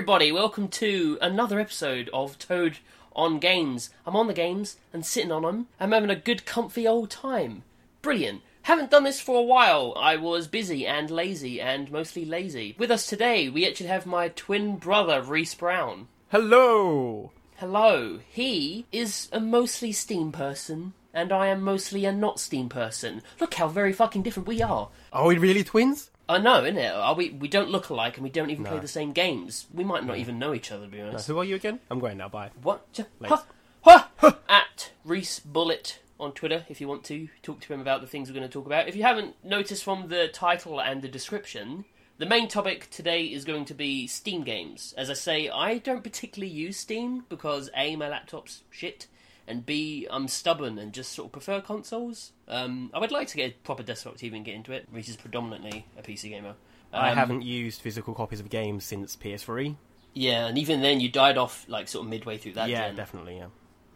everybody, welcome to another episode of Toad on Games. I'm on the games and sitting on them. I'm having a good, comfy old time. Brilliant. Haven't done this for a while. I was busy and lazy and mostly lazy. With us today, we actually have my twin brother, Reese Brown. Hello. Hello. He is a mostly Steam person, and I am mostly a not Steam person. Look how very fucking different we are. Are we really twins? I know, innit? Are we? We don't look alike, and we don't even play the same games. We might not even know each other, to be honest. Who are you again? I'm going now. Bye. What? J-. Ha, ha, At Reese Bullet on Twitter, if you want to talk to him about the things we're going to talk about. If you haven't noticed from the title and the description, the main topic today is going to be Steam games. As I say, I don't particularly use Steam because A, my laptop's shit, and B, I'm stubborn and just sort of prefer consoles. Um, I would like to get a proper desktop TV and get into it. Reese is predominantly a PC gamer. I Um, haven't used physical copies of games since PS3. Yeah, and even then, you died off like sort of midway through that. yeah, gen. definitely. Yeah.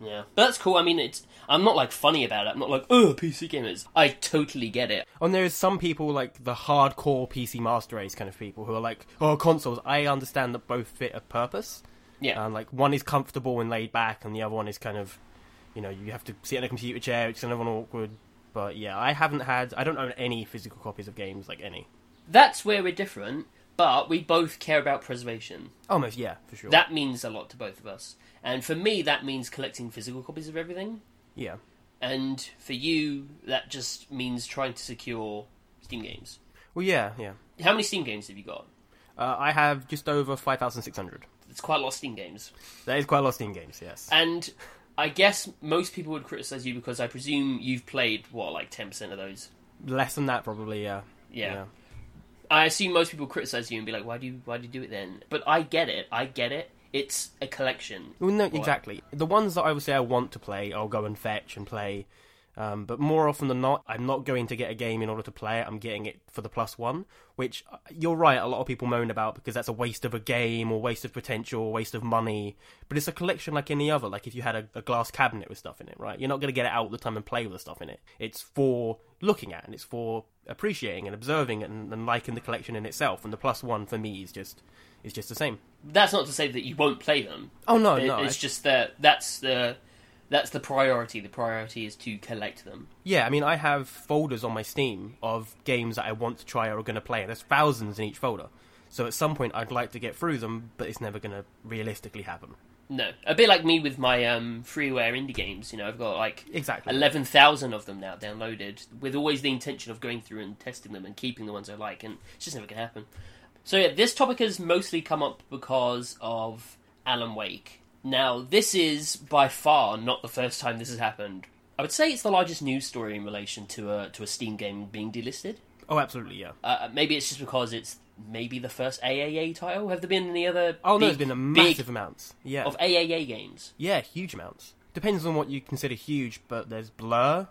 Yeah, but that's cool. I mean, it's I'm not like funny about it. I'm not like oh PC gamers. I totally get it. And there's some people like the hardcore PC master race kind of people who are like, oh, consoles. I understand that both fit a purpose. Yeah, And like one is comfortable and laid back, and the other one is kind of, you know, you have to sit in a computer chair. It's kind of an awkward. But yeah, I haven't had. I don't own any physical copies of games, like any. that's where we're different. But we both care about preservation. Almost, yeah, for sure. That means a lot to both of us. And for me, that means collecting physical copies of everything. yeah. And for you, that just means trying to secure Steam games. Well, yeah, yeah. How many Steam games have you got? Uh, I have just over five thousand six hundred. It's quite a lot of Steam games. That is quite a lot of Steam games, yes. And I guess most people would criticize you because I presume you've played what, like ten percent of those. Less than that, probably. Yeah. Yeah. I assume most people criticize you and be like, "Why do you why do you do it then?" But I get it. I get it. It's a collection. Well, no, exactly. The ones that I would say I want to play, I'll go and fetch and play. Um, but more often than not, I'm not going to get a game in order to play it. I'm getting it for the plus one, which uh, you're right. A lot of people moan about because that's a waste of a game or waste of potential or waste of money. But it's a collection like any other. Like if you had a, a glass cabinet with stuff in it, right? You're not going to get it out all the time and play with the stuff in it. It's for looking at and it's for appreciating and observing and, and liking the collection in itself. And the plus one for me is just is just the same. That's not to say that you won't play them. Oh no, It- no, it's I- just that that's the that's the priority. The priority is to collect them. Yeah, I mean, I have folders on my Steam of games that I want to try or are going to play, and there's thousands in each folder. So at some point, I'd like to get through them, but it's never going to realistically happen. No, a bit like me with my um, freeware indie games. You know, I've got like Exactly. eleven thousand of them now downloaded, with always the intention of going through and testing them and keeping the ones I like, and it's just never gonna happen. So yeah, this topic has mostly come up because of Alan Wake. Now, this is by far not the first time this has happened. I would say it's the largest news story in relation to a to a Steam game being delisted. Oh, absolutely, yeah. Uh, maybe it's just because it's maybe the first AAA title. Have there been any other? Oh, no, there's been a massive amounts. Yeah. of AAA games. Yeah, huge amounts. Depends on what you consider huge, but there's Blur,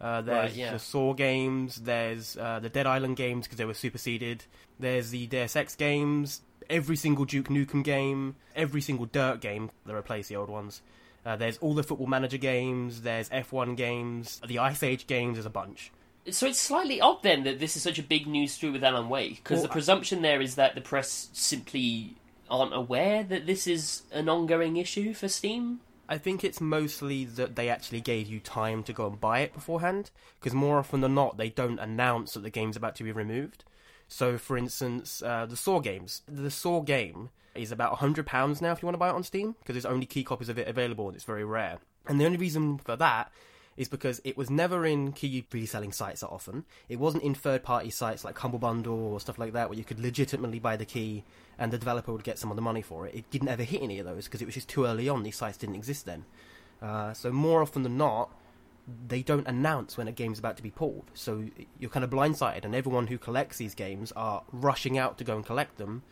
uh, there's Right, yeah. the Saw games, there's uh, the Dead Island games because they were superseded, there's the Deus Ex games, every single Duke Nukem game, every single Dirt game that replace the old ones. Uh, there's all the Football Manager games, there's F1 games, the Ice Age games, there's a bunch. So it's slightly odd then that this is such a big news story with Alan Wake, because Well, the presumption there is that the press simply aren't aware that this is an ongoing issue for Steam. I think it's mostly that they actually gave you time to go and buy it beforehand, because more often than not, they don't announce that the game's about to be removed. So, for instance, uh, the Saw games. The Saw game is about £100 now if you want to buy it on Steam, because there's only key copies of it available and it's very rare. And the only reason for that is because it was never in key reselling sites that often. It wasn't in third party sites like Humble Bundle or stuff like that, where you could legitimately buy the key and the developer would get some of the money for it. It didn't ever hit any of those because it was just too early on. These sites didn't exist then. Uh, so more often than not, they don't announce when a game's about to be pulled. So you're kind of blindsided, and everyone who collects these games are rushing out to go and collect them.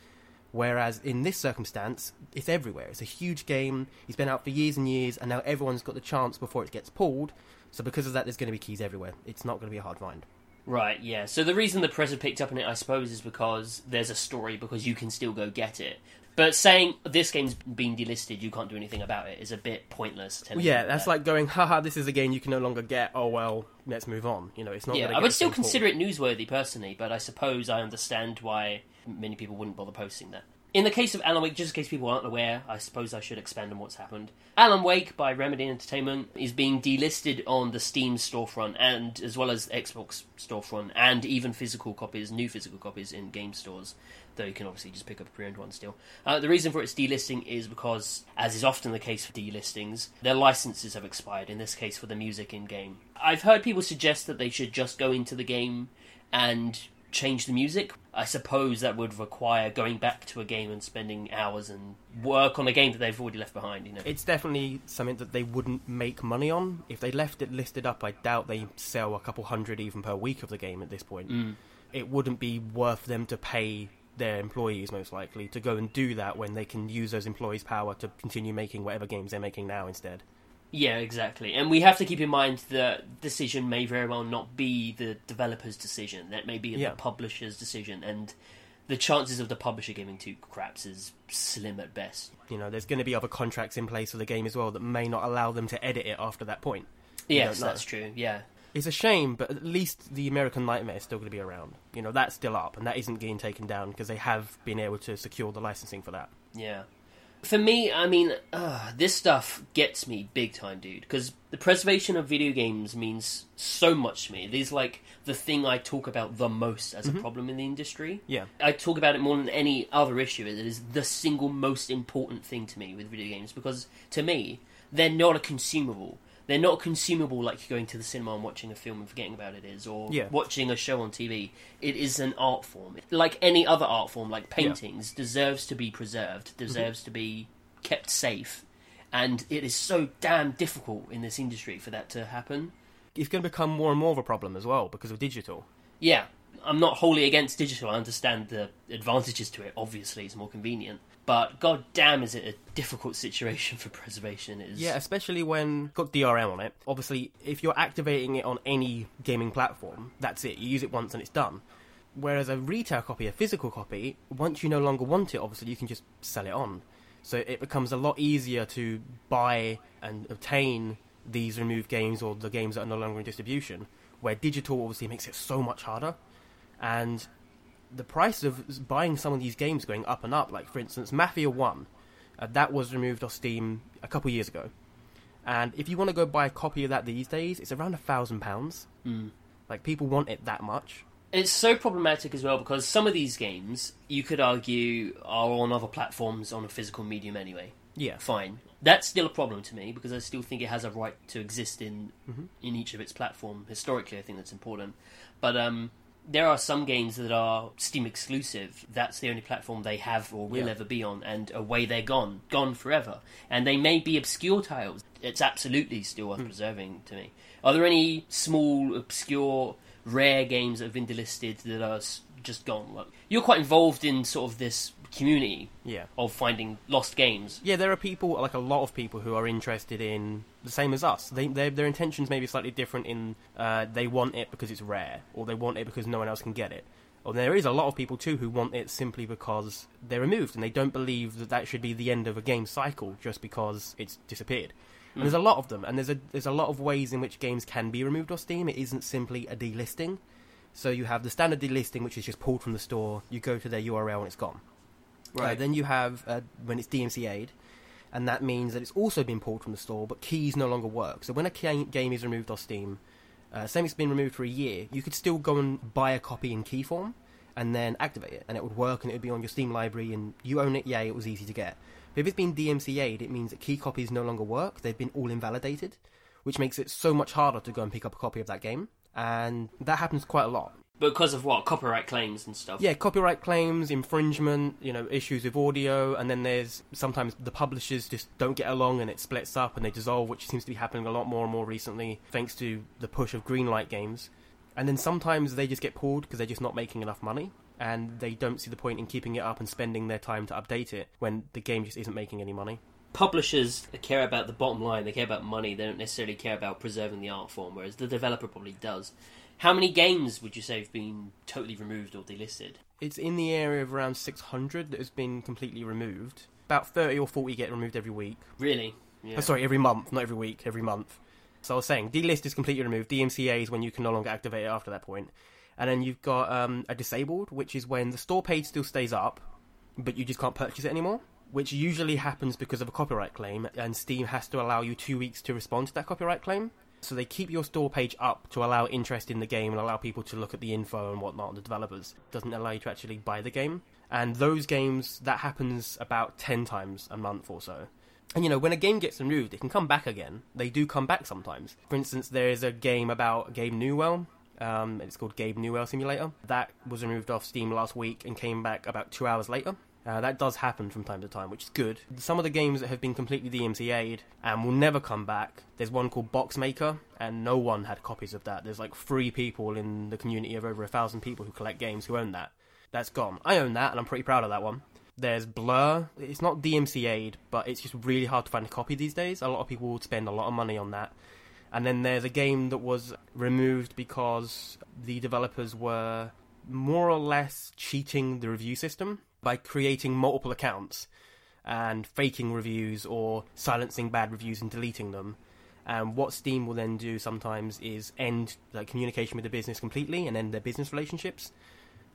Whereas in this circumstance, it's everywhere. It's a huge game. It's been out for years and years, and now everyone's got the chance before it gets pulled. So because of that, there's going to be keys everywhere. It's not going to be a hard find. Right, yeah. So the reason the press have picked up on it, I suppose, is because there's a story, because you can still go get it. But saying this game's been delisted, you can't do anything about it, is a bit pointless. yeah, that's that. like going, haha, this is a game you can no longer get. Oh well, let's move on. You know, it's not. Yeah, I would still consider it newsworthy personally, but I suppose I understand why many people wouldn't bother posting that. In the case of Alan Wake, just in case people aren't aware, I suppose I should expand on what's happened. Alan Wake by Remedy Entertainment is being delisted on the Steam storefront and as well as Xbox storefront and even physical copies, new physical copies in game stores. Though you can obviously just pick up a pre-owned one still. Uh, the reason for its delisting is because, as is often the case for delistings, their licenses have expired. In this case, for the music in game. I've heard people suggest that they should just go into the game and change the music. I suppose that would require going back to a game and spending hours and work on a game that they've already left behind. You know, It's definitely something that they wouldn't make money on. If they left it listed up, I doubt they sell a couple hundred even per week of the game at this point. Mm. It wouldn't be worth them to pay their employees, most likely, to go and do that when they can use those employees' power to continue making whatever games they're making now instead. Yeah, exactly. And we have to keep in mind that decision may very well not be the developer's decision. That may be Yeah. the publisher's decision, and the chances of the publisher giving two craps is slim at best. You know, there's going to be other contracts in place for the game as well that may not allow them to edit it after that point. You Yes, that's true. Yeah. It's a shame, but at least the American Nightmare is still going to be around. You know, that's still up, and that isn't getting taken down because they have been able to secure the licensing for that. Yeah. For me, I mean, uh, this stuff gets me big time, dude. Because the preservation of video games means so much to me. It is like the thing I talk about the most as a problem in the industry. Yeah. I talk about it more than any other issue. It is the single most important thing to me with video games because to me, they're not a consumable. They're not consumable like you're going to the cinema and watching a film and forgetting about it is, or Yeah. watching a show on TV. It is an art form. Like any other art form, like paintings, deserves to be preserved, deserves mm-hmm. to be kept safe. And it is so damn difficult in this industry for that to happen. It's going to become more and more of a problem as well because of digital. Yeah, I'm not wholly against digital. I understand the advantages to it. Obviously, it's more convenient. But god damn, is it a difficult situation for preservation? It is Yeah, especially when got DRM on it. Obviously, if you're activating it on any gaming platform, that's it. You use it once and it's done. Whereas a retail copy, a physical copy, once you no longer want it, obviously you can just sell it on. So it becomes a lot easier to buy and obtain these removed games or the games that are no longer in distribution. Where digital obviously makes it so much harder, and the price of buying some of these games going up and up. Like for instance, Mafia One, uh, that was removed off Steam a couple years ago, and if you want to go buy a copy of that these days, it's around a thousand pounds. Like people want it that much. It's so problematic as well because some of these games, you could argue, are on other platforms on a physical medium anyway. Yeah, Fine. That's still a problem to me because I still think it has a right to exist in in each of its platform. Historically, I think that's important. But um, there are some games that are Steam exclusive. That's the only platform they have or will Yeah. ever be on, and away they're gone, gone forever. And they may be obscure titles. It's absolutely still worth hmm. preserving to me. Are there any small, obscure, rare games that have been delisted that are just gone? Like, you're quite involved in sort of this community yeah, of finding lost games. yeah. There are people, like a lot of people, who are interested in the same as us. They, their their intentions may be slightly different. In uh, they want it because it's rare, or they want it because no one else can get it. Or there is a lot of people too who want it simply because they're removed and they don't believe that that should be the end of a game cycle just because it's disappeared. And there's a lot of them, and there's a there's a lot of ways in which games can be removed off Steam. It isn't simply a delisting. So you have the standard delisting, which is just pulled from the store. You go to their URL and it's gone. Uh, then you have uh, when it's DMCA'd, and that means that it's also been pulled from the store, but keys no longer work. So when a game is removed off Steam, uh, same it's been removed for a year, you could still go and buy a copy in key form, and then activate it, and it would work, and it would be on your Steam library, and you own it. Yay, it was easy to get. But if it's been DMCA'd, it means that key copies no longer work. They've been all invalidated, which makes it so much harder to go and pick up a copy of that game, and that happens quite a lot. Because of what copyright claims and stuff. Yeah, copyright claims, infringement, you know, issues with audio, and then there's sometimes the publishers just don't get along and it splits up and they dissolve, which seems to be happening a lot more and more recently, thanks to the push of greenlight games. And then sometimes they just get pulled because they're just not making enough money, and they don't see the point in keeping it up and spending their time to update it when the game just isn't making any money. Publishers care about the bottom line. They care about money. They don't necessarily care about preserving the art form, whereas the developer probably does. How many games would you say have been totally removed or delisted? It's in the area of around 600 that has been completely removed. About 30 or 40 get removed every week. Really? Yeah. Oh, sorry, every month, not every week, every month. So I was saying, delist is completely removed. DMCA is when you can no longer activate it after that point. And then you've got um, a disabled, which is when the store page still stays up, but you just can't purchase it anymore. Which usually happens because of a copyright claim, and Steam has to allow you two weeks to respond to that copyright claim. So they keep your store page up to allow interest in the game and allow people to look at the info and whatnot, on the developers. Doesn't allow you to actually buy the game. And those games, that happens about 10 times a month or so. And you know, when a game gets removed, it can come back again. They do come back sometimes. For instance, there is a game about Gabe Newell. Um, it's called Gabe Newell Simulator. That was removed off Steam last week and came back about two hours later. Uh, that does happen from time to time, which is good. Some of the games that have been completely DMCA'd and will never come back, there's one called Boxmaker, and no one had copies of that. There's like three people in the community of over a thousand people who collect games who own that. That's gone. I own that, and I'm pretty proud of that one. There's Blur. It's not DMCA'd, but it's just really hard to find a copy these days. A lot of people would spend a lot of money on that. And then there's a game that was removed because the developers were more or less cheating the review system by creating multiple accounts and faking reviews or silencing bad reviews and deleting them. And what Steam will then do sometimes is end like communication with the business completely and end their business relationships.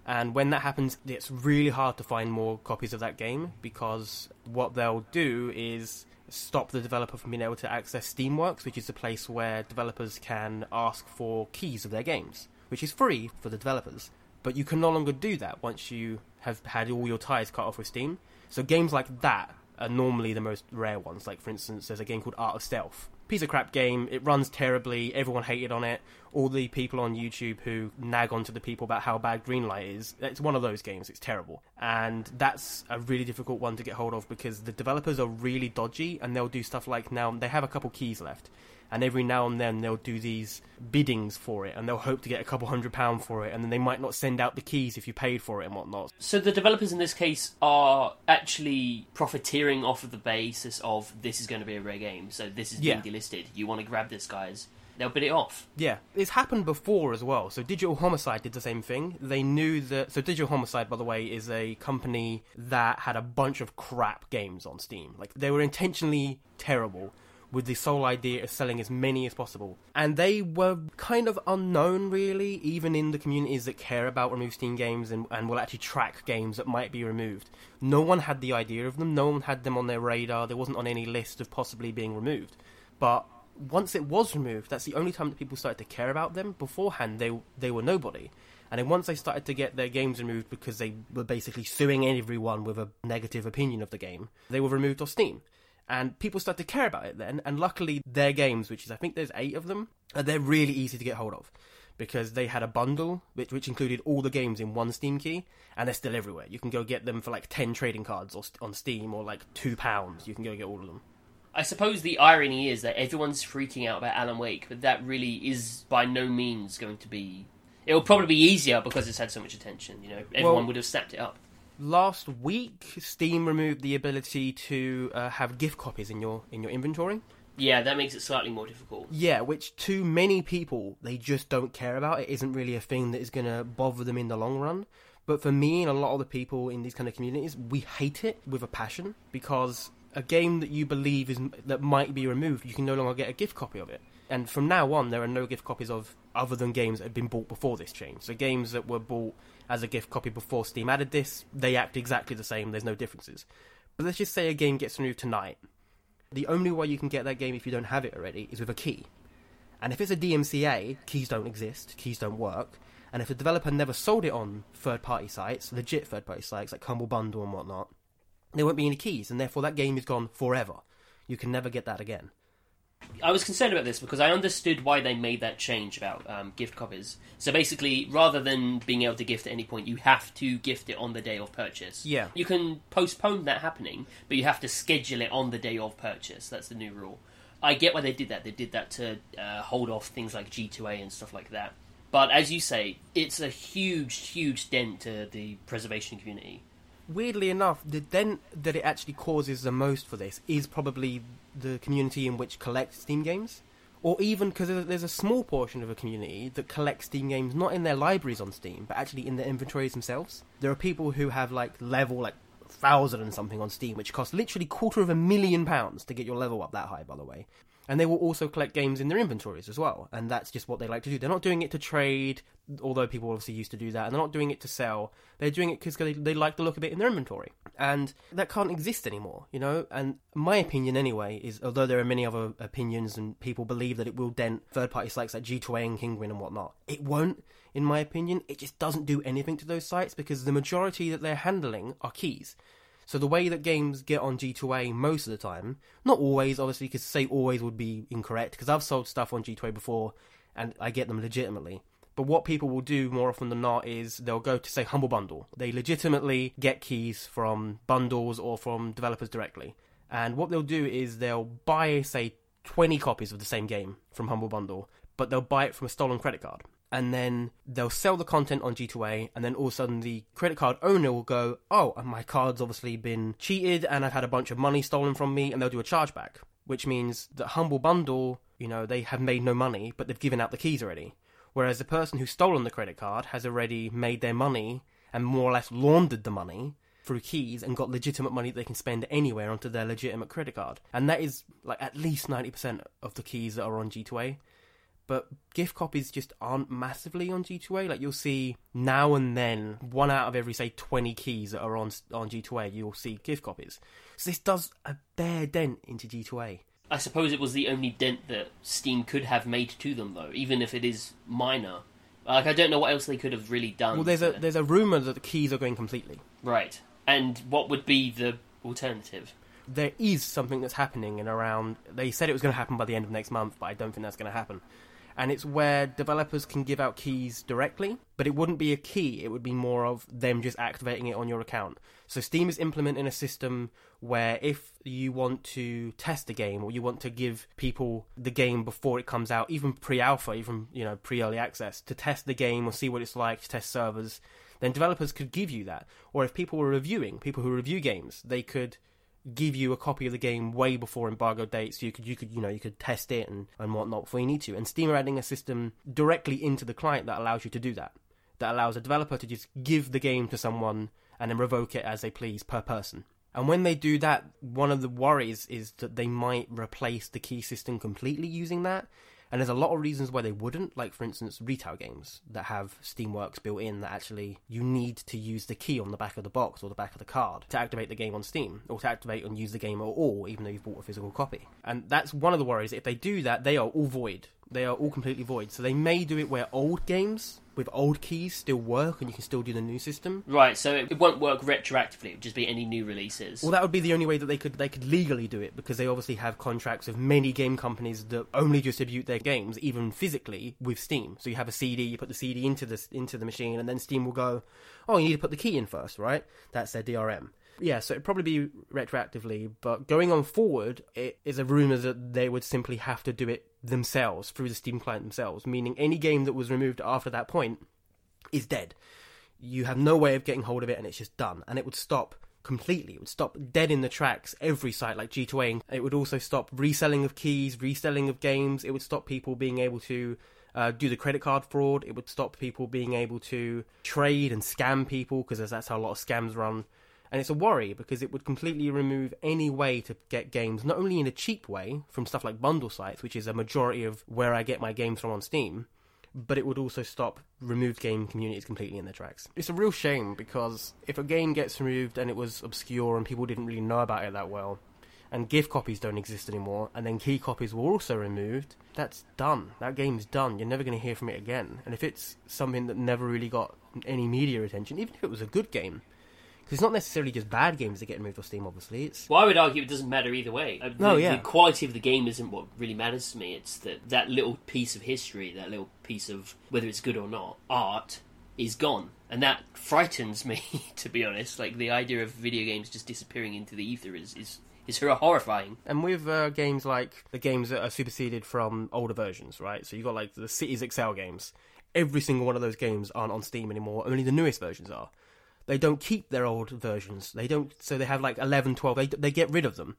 And when that happens, it's really hard to find more copies of that game because what they'll do is stop the developer from being able to access Steamworks, which is the place where developers can ask for keys of their games, which is free for the developers. But you can no longer do that once you have had all your ties cut off with Steam. So games like that are normally the most rare ones. Like for instance, there's a game called Art of Stealth. Piece of crap game. It runs terribly. Everyone hated on it. All the people on YouTube who nag onto the people about how bad Greenlight is. It's one of those games. It's terrible, and that's a really difficult one to get hold of because the developers are really dodgy, and they'll do stuff like now they have a couple keys left and every now and then they'll do these biddings for it and they'll hope to get a couple hundred pound for it and then they might not send out the keys if you paid for it and whatnot. So the developers in this case are actually profiteering off of the basis of this is going to be a rare game, so this is being delisted. You want to grab this, guys? They'll bid it off. yeah. It's happened before as well. So digital homicide did the same thing. They knew that so digital homicide by the way is a company that had a bunch of crap games on steam. Like they were intentionally terrible with the sole idea of selling as many as possible. And they were kind of unknown, really, even in the communities that care about removed Steam games and, and will actually track games that might be removed. No one had the idea of them, no one had them on their radar, they wasn't on any list of possibly being removed. But once it was removed, that's the only time that people started to care about them. Beforehand, they they were nobody. And then once they started to get their games removed because they were basically suing everyone with a negative opinion of the game, they were removed off Steam. And people start to care about it then, and luckily their games, which is I think there's eight of them, they're really easy to get hold of because they had a bundle which, which included all the games in one Steam key, and they're still everywhere. You can go get them for like ten trading cards or, on Steam, or like two pounds. You can go get all of them. I suppose the irony is that everyone's freaking out about Alan Wake, but that really is by no means going to be. It'll probably be easier because it's had so much attention. You know, everyone Well- would have snapped it up. Last week, Steam removed the ability to uh, have gift copies in your in your inventory. Yeah, that makes it slightly more difficult. Yeah, which to many people they just don't care about. It isn't really a thing that is going to bother them in the long run. But for me and a lot of the people in these kind of communities, we hate it with a passion because a game that you believe is that might be removed, you can no longer get a gift copy of it. And from now on, there are no gift copies of other than games that have been bought before this change. So games that were bought as a gift copy before Steam added this, they act exactly the same. There's no differences. But let's just say a game gets removed tonight. The only way you can get that game if you don't have it already is with a key. And if it's a DMCA, keys don't exist, keys don't work. And if the developer never sold it on third party sites, legit third party sites like Humble Bundle and whatnot, there won't be any keys, and therefore that game is gone forever. You can never get that again. I was concerned about this because I understood why they made that change about um, gift copies. So basically, rather than being able to gift at any point, you have to gift it on the day of purchase. Yeah. You can postpone that happening, but you have to schedule it on the day of purchase. That's the new rule. I get why they did that. They did that to uh, hold off things like G2A and stuff like that. But as you say, it's a huge, huge dent to the preservation community. Weirdly enough, the dent that it actually causes the most for this is probably the community in which collects Steam games. Or even because there's a small portion of a community that collects Steam games not in their libraries on Steam, but actually in their inventories themselves. There are people who have like level like thousand and something on Steam, which costs literally quarter of a million pounds to get your level up that high, by the way. And they will also collect games in their inventories as well, and that's just what they like to do. They're not doing it to trade, although people obviously used to do that, and they're not doing it to sell. They're doing it because they, they like the look of it in their inventory. And that can't exist anymore, you know. And my opinion, anyway, is although there are many other opinions and people believe that it will dent third-party sites like G2A and Kinguin and whatnot, it won't. In my opinion, it just doesn't do anything to those sites because the majority that they're handling are keys. So the way that games get on G2A most of the time, not always, obviously, because say always would be incorrect, because I've sold stuff on G2A before and I get them legitimately. But what people will do more often than not is they'll go to say Humble Bundle. They legitimately get keys from bundles or from developers directly. And what they'll do is they'll buy, say, 20 copies of the same game from Humble Bundle, but they'll buy it from a stolen credit card. And then they'll sell the content on G2A, and then all of a sudden the credit card owner will go, Oh, my card's obviously been cheated, and I've had a bunch of money stolen from me, and they'll do a chargeback. Which means that Humble Bundle, you know, they have made no money, but they've given out the keys already. Whereas the person who's stolen the credit card has already made their money and more or less laundered the money through keys and got legitimate money that they can spend anywhere onto their legitimate credit card. And that is like at least 90% of the keys that are on G2A. But gift copies just aren't massively on G2A. Like you'll see now and then, one out of every say 20 keys that are on on G2A, you'll see gift copies. So this does a bare dent into G2A. I suppose it was the only dent that Steam could have made to them, though, even if it is minor. Like I don't know what else they could have really done. Well, there's a there's a rumor that the keys are going completely. right. And what would be the alternative? There is something that's happening in around. They said it was going to happen by the end of next month, but I don't think that's going to happen. And it's where developers can give out keys directly, but it wouldn't be a key. It would be more of them just activating it on your account. So Steam is implementing a system where if you want to test a game or you want to give people the game before it comes out, even pre-alpha, even you know pre-early access, to test the game or see what it's like to test servers, then developers could give you that. Or if people were reviewing, people who review games, they could give you a copy of the game way before embargo date, so you could you could you know you could test it and, and whatnot before you need to. And Steam are adding a system directly into the client that allows you to do that. That allows a developer to just give the game to someone and then revoke it as they please per person. And when they do that, one of the worries is that they might replace the key system completely using that. And there's a lot of reasons why they wouldn't, like for instance, retail games that have Steamworks built in that actually you need to use the key on the back of the box or the back of the card to activate the game on Steam, or to activate and use the game at all, even though you've bought a physical copy. And that's one of the worries. If they do that, they are all void. They are all completely void. So they may do it where old games with old keys still work and you can still do the new system. Right, so it, it won't work retroactively. It would just be any new releases. Well, that would be the only way that they could they could legally do it because they obviously have contracts with many game companies that only distribute their games, even physically, with Steam. So you have a CD, you put the CD into the into the machine, and then Steam will go, "Oh, you need to put the key in first, right?" That's their DRM. Yeah, so it'd probably be retroactively, but going on forward, it is a rumor that they would simply have to do it themselves through the Steam client themselves, meaning any game that was removed after that point is dead. You have no way of getting hold of it, and it's just done, and it would stop completely. It would stop dead in the tracks every site like G2A. It would also stop reselling of keys, reselling of games. It would stop people being able to uh, do the credit card fraud. It would stop people being able to trade and scam people because that's how a lot of scams run. And it's a worry because it would completely remove any way to get games, not only in a cheap way from stuff like bundle sites, which is a majority of where I get my games from on Steam, but it would also stop removed game communities completely in their tracks. It's a real shame because if a game gets removed and it was obscure and people didn't really know about it that well, and gift copies don't exist anymore, and then key copies were also removed, that's done. That game's done. You're never going to hear from it again. And if it's something that never really got any media attention, even if it was a good game, because it's not necessarily just bad games that get removed off Steam. Obviously, it's Well, I would argue it doesn't matter either way. Uh, No, the, yeah. the quality of the game isn't what really matters to me. It's that that little piece of history, that little piece of whether it's good or not, art is gone, and that frightens me. To be honest, like the idea of video games just disappearing into the ether is is is horrifying. And with uh, games like the games that are superseded from older versions, right? So you've got like the Cities XL games. Every single one of those games aren't on Steam anymore. Only the newest versions are. They don't keep their old versions. They don't. So they have like 11, 12. They they get rid of them.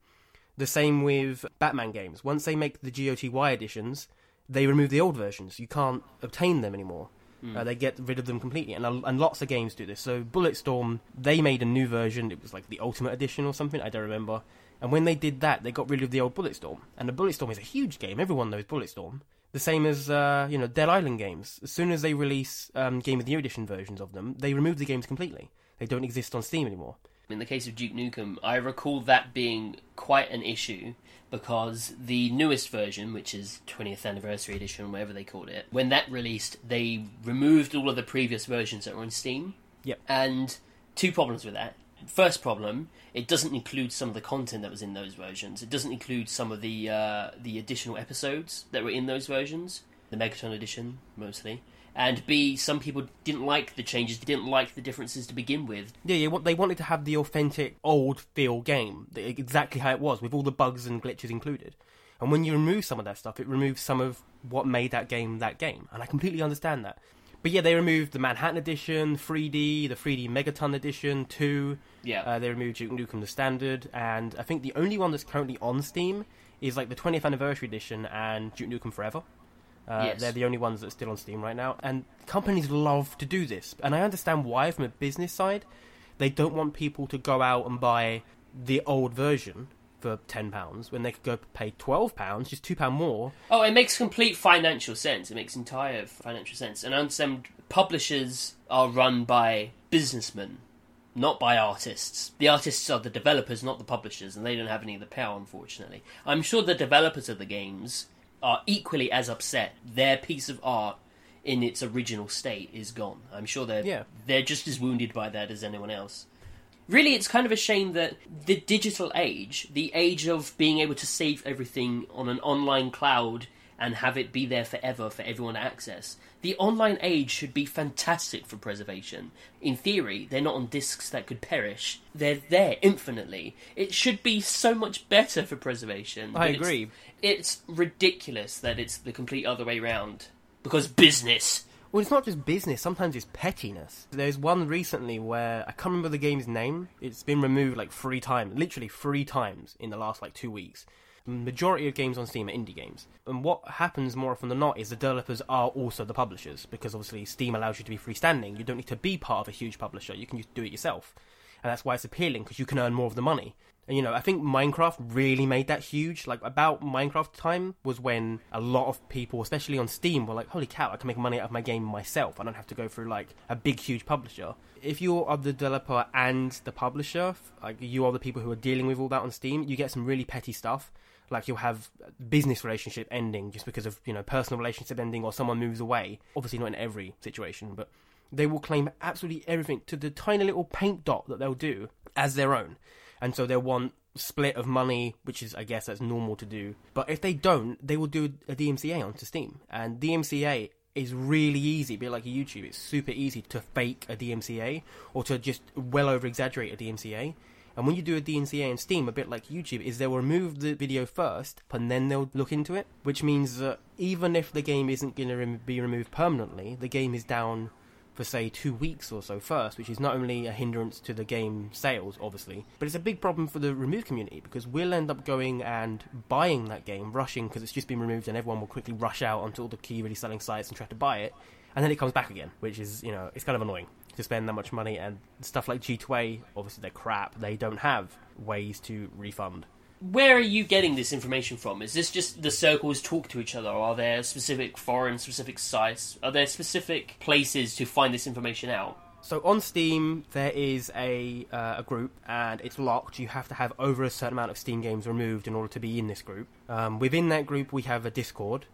The same with Batman games. Once they make the GOTY editions, they remove the old versions. You can't obtain them anymore. Uh, they get rid of them completely, and uh, and lots of games do this. So Bulletstorm, they made a new version. It was like the Ultimate Edition or something. I don't remember. And when they did that, they got rid of the old Bulletstorm. And the Bulletstorm is a huge game. Everyone knows Bulletstorm. The same as uh, you know Dead Island games. As soon as they release um, Game of the Year edition versions of them, they remove the games completely. They don't exist on Steam anymore. In the case of Duke Nukem, I recall that being quite an issue because the newest version, which is 20th Anniversary Edition, whatever they called it, when that released, they removed all of the previous versions that were on Steam. Yep. And two problems with that. First problem, it doesn't include some of the content that was in those versions. It doesn't include some of the uh, the additional episodes that were in those versions, the Megaton edition mostly. And B, some people didn't like the changes, they didn't like the differences to begin with. Yeah, yeah. They wanted to have the authentic old feel game, exactly how it was, with all the bugs and glitches included. And when you remove some of that stuff, it removes some of what made that game that game. And I completely understand that. But yeah, they removed the Manhattan Edition, 3D, the 3D Megaton Edition, 2. Yeah. Uh, they removed Duke Nukem the Standard, and I think the only one that's currently on Steam is like the 20th Anniversary Edition and Duke Nukem Forever. Uh, Yes. They're the only ones that's still on Steam right now, and companies love to do this, and I understand why from a business side. They don't want people to go out and buy the old version for ten pounds when they could go pay twelve pounds, just two pound more. Oh, it makes complete financial sense. It makes entire financial sense. And I understand publishers are run by businessmen, not by artists. The artists are the developers, not the publishers, and they don't have any of the power, unfortunately. I'm sure the developers of the games are equally as upset. Their piece of art in its original state is gone. I'm sure they're Yeah. they're just as wounded by that as anyone else. Really, it's kind of a shame that the digital age, the age of being able to save everything on an online cloud and have it be there forever for everyone to access, the online age should be fantastic for preservation. In theory, they're not on disks that could perish, they're there infinitely. It should be so much better for preservation. I but it's- agree. It's ridiculous that it's the complete other way round. Because business. Well, it's not just business. Sometimes it's pettiness. There's one recently where I can't remember the game's name. It's been removed like three times, literally three times in the last like two weeks. The majority of games on Steam are indie games, and what happens more often than not is the developers are also the publishers because obviously Steam allows you to be freestanding. You don't need to be part of a huge publisher. You can just do it yourself, and that's why it's appealing because you can earn more of the money. And you know, I think Minecraft really made that huge. Like about Minecraft time was when a lot of people, especially on Steam, were like, "Holy cow! I can make money out of my game myself. I don't have to go through like a big, huge publisher." If you are the developer and the publisher, like you are the people who are dealing with all that on Steam, you get some really petty stuff. Like you'll have business relationship ending just because of you know personal relationship ending or someone moves away. Obviously, not in every situation, but they will claim absolutely everything to the tiny little paint dot that they'll do as their own. And so they'll want split of money, which is, I guess, that's normal to do. But if they don't, they will do a DMCA onto Steam. And DMCA is really easy, bit like YouTube. It's super easy to fake a DMCA or to just well over exaggerate a DMCA. And when you do a DMCA in Steam, a bit like YouTube, is they'll remove the video first, and then they'll look into it. Which means that even if the game isn't going to be removed permanently, the game is down for say two weeks or so first, which is not only a hindrance to the game sales, obviously, but it's a big problem for the remove community because we'll end up going and buying that game, rushing because it's just been removed, and everyone will quickly rush out onto all the key really selling sites and try to buy it, and then it comes back again, which is you know it's kind of annoying to spend that much money and stuff like G2A, obviously they're crap. They don't have ways to refund. Where are you getting this information from? Is this just the circles talk to each other? Or are there specific foreign, specific sites? Are there specific places to find this information out? So on Steam, there is a uh, a group, and it's locked. You have to have over a certain amount of Steam games removed in order to be in this group. Um, within that group, we have a Discord,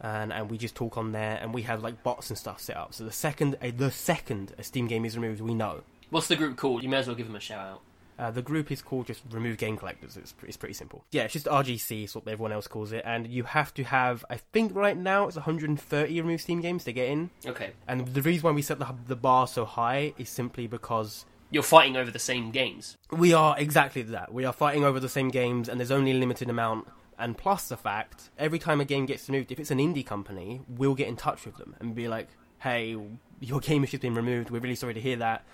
and and we just talk on there, and we have like bots and stuff set up. So the second uh, the second a Steam game is removed, we know. What's the group called? You may as well give them a shout out. Uh, the group is called just Remove Game Collectors. It's, it's pretty simple. Yeah, it's just RGC, is what everyone else calls it. And you have to have, I think right now it's 130 removed Steam games to get in. Okay. And the reason why we set the, the bar so high is simply because You're fighting over the same games. we are exactly that. We are fighting over the same games, and there's only a limited amount. And plus the fact, every time a game gets removed, if it's an indie company, we'll get in touch with them and be like, "Hey, your game has just been removed. We're really sorry to hear that,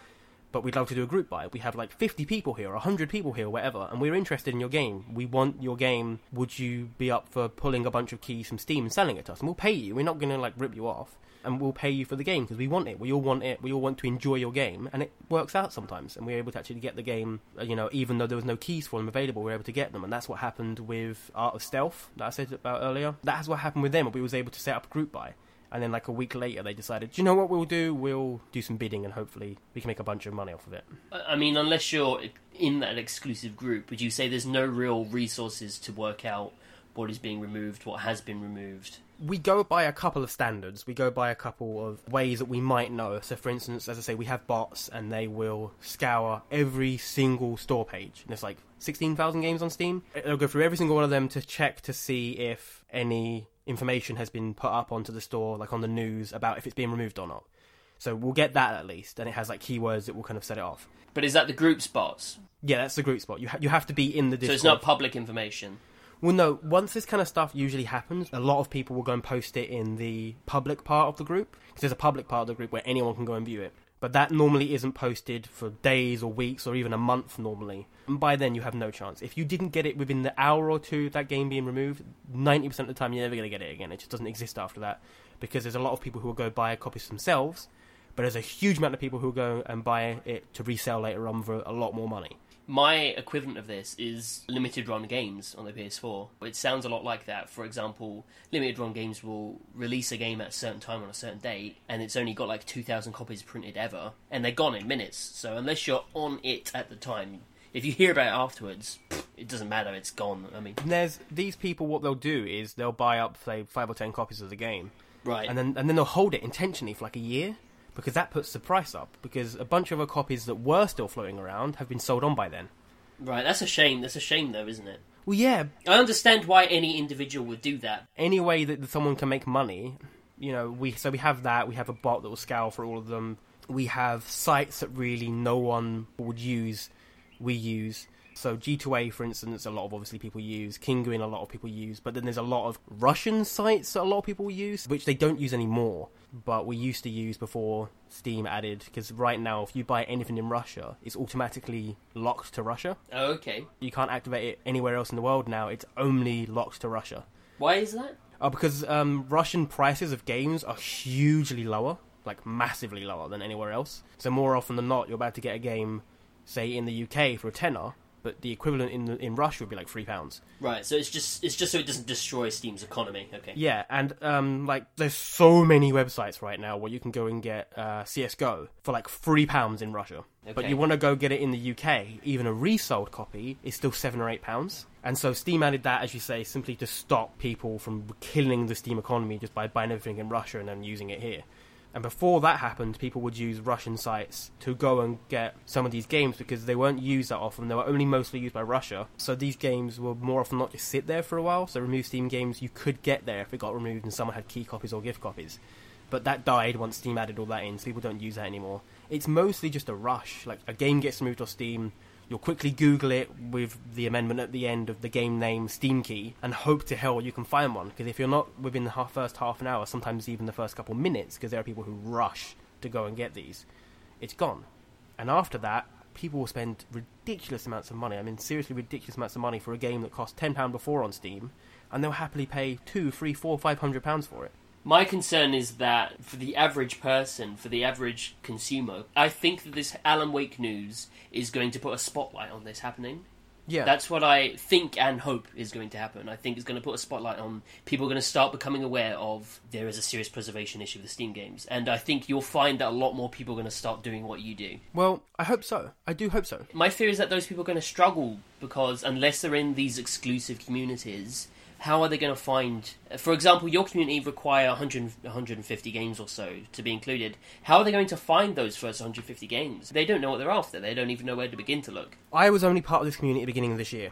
but we'd love to do a group buy. We have like 50 people here, 100 people here, whatever, and we're interested in your game. We want your game. Would you be up for pulling a bunch of keys from Steam and selling it to us? And we'll pay you. We're not going to like rip you off." And we'll pay you for the game because we want it. We all want it. We all want to enjoy your game, and it works out sometimes. And we're able to actually get the game. uh, You know, even though there was no keys for them available, we are able to get them, and that's what happened with Art of Stealth that I said about earlier. That's what happened with them. We was able to set up a group buy, and then like a week later they decided, do you know what we'll do? We'll do some bidding and hopefully we can make a bunch of money off of it. I mean, unless you're in that exclusive group, would you say there's no real resources to work out what is being removed, what has been removed? we go by a couple of standards. We go by a couple of ways that we might know. So, for instance, as I say, we have bots, and they will scour every single store page. And there's like 16,000 games on Steam. They'll go through every single one of them to check to see if any information has been put up onto the store, like on the news, about if it's being removed or not. So we'll get that at least, and it has like keywords that will kind of set it off. But is that the group spots? Yeah, that's the group spot. You ha- you have to be in the So it's not public information. Well, no. Once this kind of stuff usually happens, a lot of people will go and post it in the public part of the group because there's a public part of the group where anyone can go and view it. But that normally isn't posted for days or weeks or even a month normally. And by then, you have no chance. If you didn't get it within the hour or two that game being removed, 90% of the time you're never going to get it again. It just doesn't exist after that because there's a lot of people who will go buy copies themselves, but there's a huge amount of people who will go and buy it to resell later on for a lot more money. My equivalent of this is limited run games on the PS4. It sounds a lot like that. For example, limited run games will release a game at a certain time on a certain date, and it's only got like 2,000 copies printed ever, and they're gone in minutes. So unless you're on it at the time, if you hear about it afterwards, it doesn't matter, it's gone. I mean, And there's these people. What they'll do is they'll buy up, say, five or ten copies of the game, right. and then and then they'll hold it intentionally for like a year because that puts the price up because a bunch of other copies that were still floating around have been sold on by then. right, that's a shame. That's a shame, though, isn't it? Well, yeah, I understand why any individual would do that. any way that someone can make money, you know, we so we have that. We have a bot that will scour for all of them. We have sites that really no one would use. We use. So G2A, for instance, a lot of obviously people use. Kinguin, a lot of people use. But then there's a lot of Russian sites that a lot of people use, which they don't use anymore. But we used to use before Steam added. Because right now, if you buy anything in Russia, it's automatically locked to Russia. Oh, okay. You can't activate it anywhere else in the world now. It's only locked to Russia. Why is that? Oh, because um, Russian prices of games are hugely lower, like massively lower than anywhere else. So more often than not, you're about to get a game, say in the UK for a tenner, but the equivalent in in Russia would be like three pounds. Right, so it's just it's just so it doesn't destroy Steam's economy. Okay. Yeah, and um, like there's so many websites right now where you can go and get uh, CS:GO for like three pounds in Russia. But you want to go get it in the UK, even a resold copy is still seven or eight pounds. And so Steam added that, as you say, simply to stop people from killing the Steam economy just by buying everything in Russia and then using it here. And before that happened, people would use Russian sites to go and get some of these games because they weren't used that often. They were only mostly used by Russia. So these games will more often not just sit there for a while. So remove Steam games you could get there if it got removed and someone had key copies or gift copies. But that died once Steam added all that in, so people don't use that anymore. It's mostly just a rush. Like a game gets removed off Steam, you'll quickly Google it with the amendment at the end of the game name Steam key and hope to hell you can find one. Because if you're not within the first half an hour, sometimes even the first couple minutes, because there are people who rush to go and get these, it's gone. And after that, people will spend ridiculous amounts of money. I mean, seriously ridiculous amounts of money for a game that cost ten pound before on Steam, and they'll happily pay two, three, four, five hundred pounds for it. My concern is that for the average person, for the average consumer, I think that this Alan Wake news is going to put a spotlight on this happening. Yeah, That's what I think and hope is going to happen. I think it's going to put a spotlight on people are going to start becoming aware of there is a serious preservation issue with Steam games. And I think you'll find that a lot more people are going to start doing what you do. Well, I hope so. I do hope so. My fear is that those people are going to struggle because unless they're in these exclusive communities, how are they going to find? For example, your community require 100, 150 games or so to be included. How are they going to find those first 150 games? They don't know what they're after. They don't even know where to begin to look. I was only part of this community at the beginning of this year.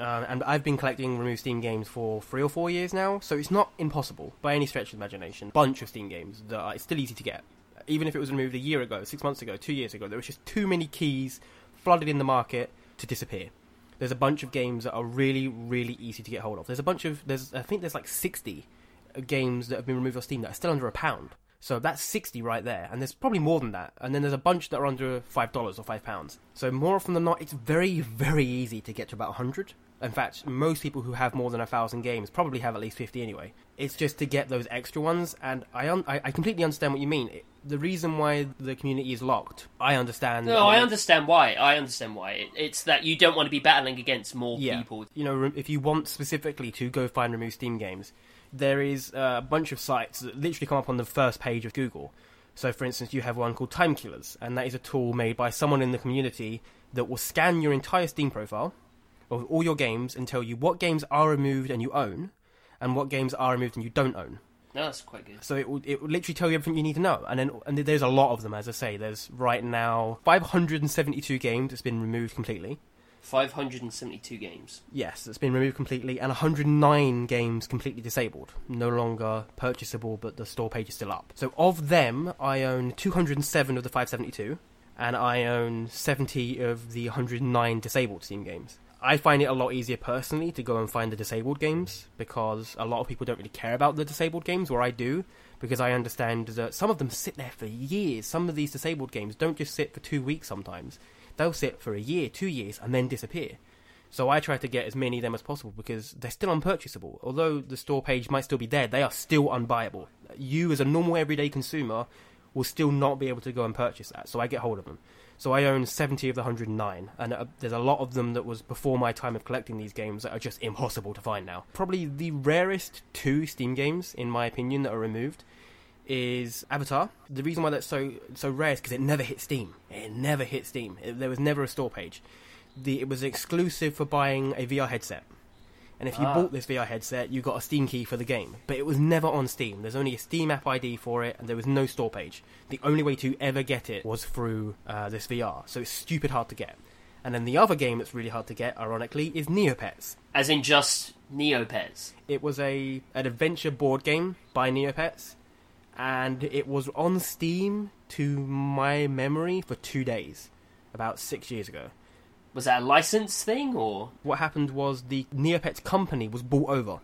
Um, and I've been collecting remove Steam games for three or four years now, so it's not impossible by any stretch of imagination. Bunch of Steam games that are, it's still easy to get. Even if it was removed a year ago, six months ago, two years ago, there was just too many keys flooded in the market to disappear. There's a bunch of games that are really, really easy to get hold of. There's a bunch of there's I think there's like 60 uh, games that have been removed off Steam that are still under a pound. So that's 60 right there, and there's probably more than that. And then there's a bunch that are under five dollars or five pounds. So more often than not, it's very, very easy to get to about 100. In fact, most people who have more than a thousand games probably have at least fifty anyway. It's just to get those extra ones, and I un- I, I completely understand what you mean. It, the reason why the community is locked, I understand. No, I understand why. I understand why. It, it's that you don't want to be battling against more Yeah, people. you know, if you want specifically to go find remove Steam games, there is a bunch of sites that literally come up on the first page of Google. So, for instance, you have one called Time Killers, and that is a tool made by someone in the community that will scan your entire Steam profile of all your games and tell you what games are removed and you own, and what games are removed and you don't own. No, that's quite good. So it will, it will literally tell you everything you need to know. And then and there's a lot of them, as I say. There's right now 572 games that's been removed completely. 572 games. Yes, it's been removed completely, and 109 games completely disabled. No longer purchasable, but the store page is still up. So of them, I own 207 of the 572, and I own 70 of the 109 disabled Steam games. I find it a lot easier personally to go and find the disabled games because a lot of people don't really care about the disabled games, where I do, because I understand that some of them sit there for years. Some of these disabled games don't just sit for two weeks sometimes, they'll sit for a year, two years, and then disappear. So I try to get as many of them as possible because they're still unpurchasable. Although the store page might still be there, they are still unbuyable. You, as a normal everyday consumer, will still not be able to go and purchase that. So I get hold of them. So I own 70 of the 109, and uh, there's a lot of them that was before my time of collecting these games that are just impossible to find now. Probably the rarest two Steam games, in my opinion, that are removed is Avatar. The reason why that's so so rare is because it never hit Steam. It never hit Steam. It, there was never a store page. The, it was exclusive for buying a VR headset. And if you Ah. bought this VR headset, you got a Steam key for the game. But it was never on Steam. There's only a Steam app ID for it, and there was no store page. The only way to ever get it was through uh, this VR. So it's stupid hard to get. And then the other game that's really hard to get, ironically, is Neopets. As in just Neopets. It was a an adventure board game by Neopets, and it was on Steam to my memory for two days, about six years ago. Was that a license thing or? What happened was the Neopets company was bought over,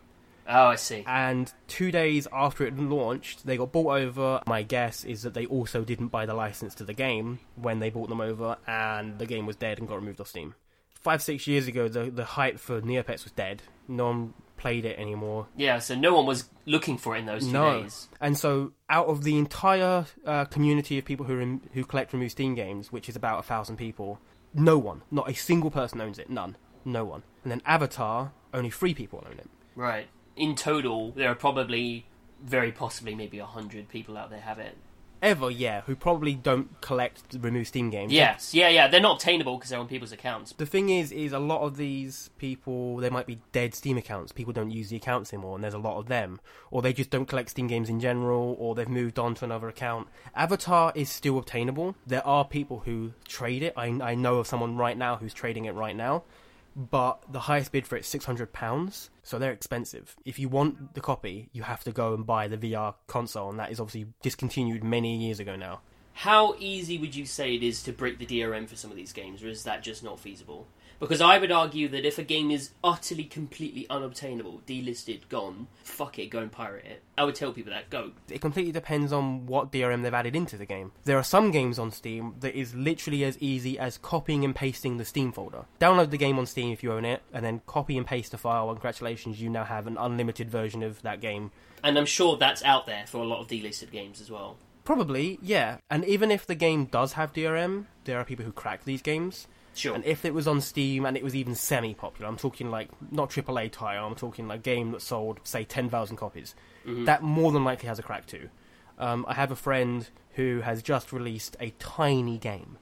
Oh, I see. and two days after it launched, they got bought over. My guess is that they also didn't buy the license to the game when they bought them over, and the game was dead and got removed off Steam. Five, six years ago, the the hype for Neopets was dead. No one played it anymore. Yeah, so no one was looking for it in those two No. days. And so, out of the entire uh, community of people who rem- who collect remove Steam games, which is about a thousand people, no one, not a single person owns it. None, no one. And then Avatar, only three people own it. Right. In total, there are probably, very possibly, maybe a hundred people out there have it. Ever, yeah, who probably don't collect remove Steam games. Yes, yeah, yeah. They're not obtainable because they're on people's accounts. The thing is, is a lot of these people, they might be dead Steam accounts. People don't use the accounts anymore, and there's a lot of them. Or they just don't collect Steam games in general, or they've moved on to another account. Avatar is still obtainable. There are people who trade it. I, I know of someone right now who's trading it right now. But the highest bid for it is £600, so they're expensive. If you want the copy, you have to go and buy the VR console, and that is obviously discontinued many years ago now. How easy would you say it is to break the DRM for some of these games, or is that just not feasible? Because I would argue that if a game is utterly, completely unobtainable, delisted, gone, fuck it, go and pirate it. I would tell people that, go. it completely depends on what DRM they've added into the game. There are some games on Steam that is literally as easy as copying and pasting the Steam folder. Download the game on Steam if you own it, and then copy and paste the file, and congratulations, you now have an unlimited version of that game. And I'm sure that's out there for a lot of delisted games as well. Probably, yeah. And even if the game does have DRM, there are people who crack these games. Sure. And if it was on Steam and it was even semi popular, I'm talking like not AAA title, I'm talking like game that sold, say, 10,000 copies, that more than likely has a crack too. Um, I have a friend who has just released a tiny game.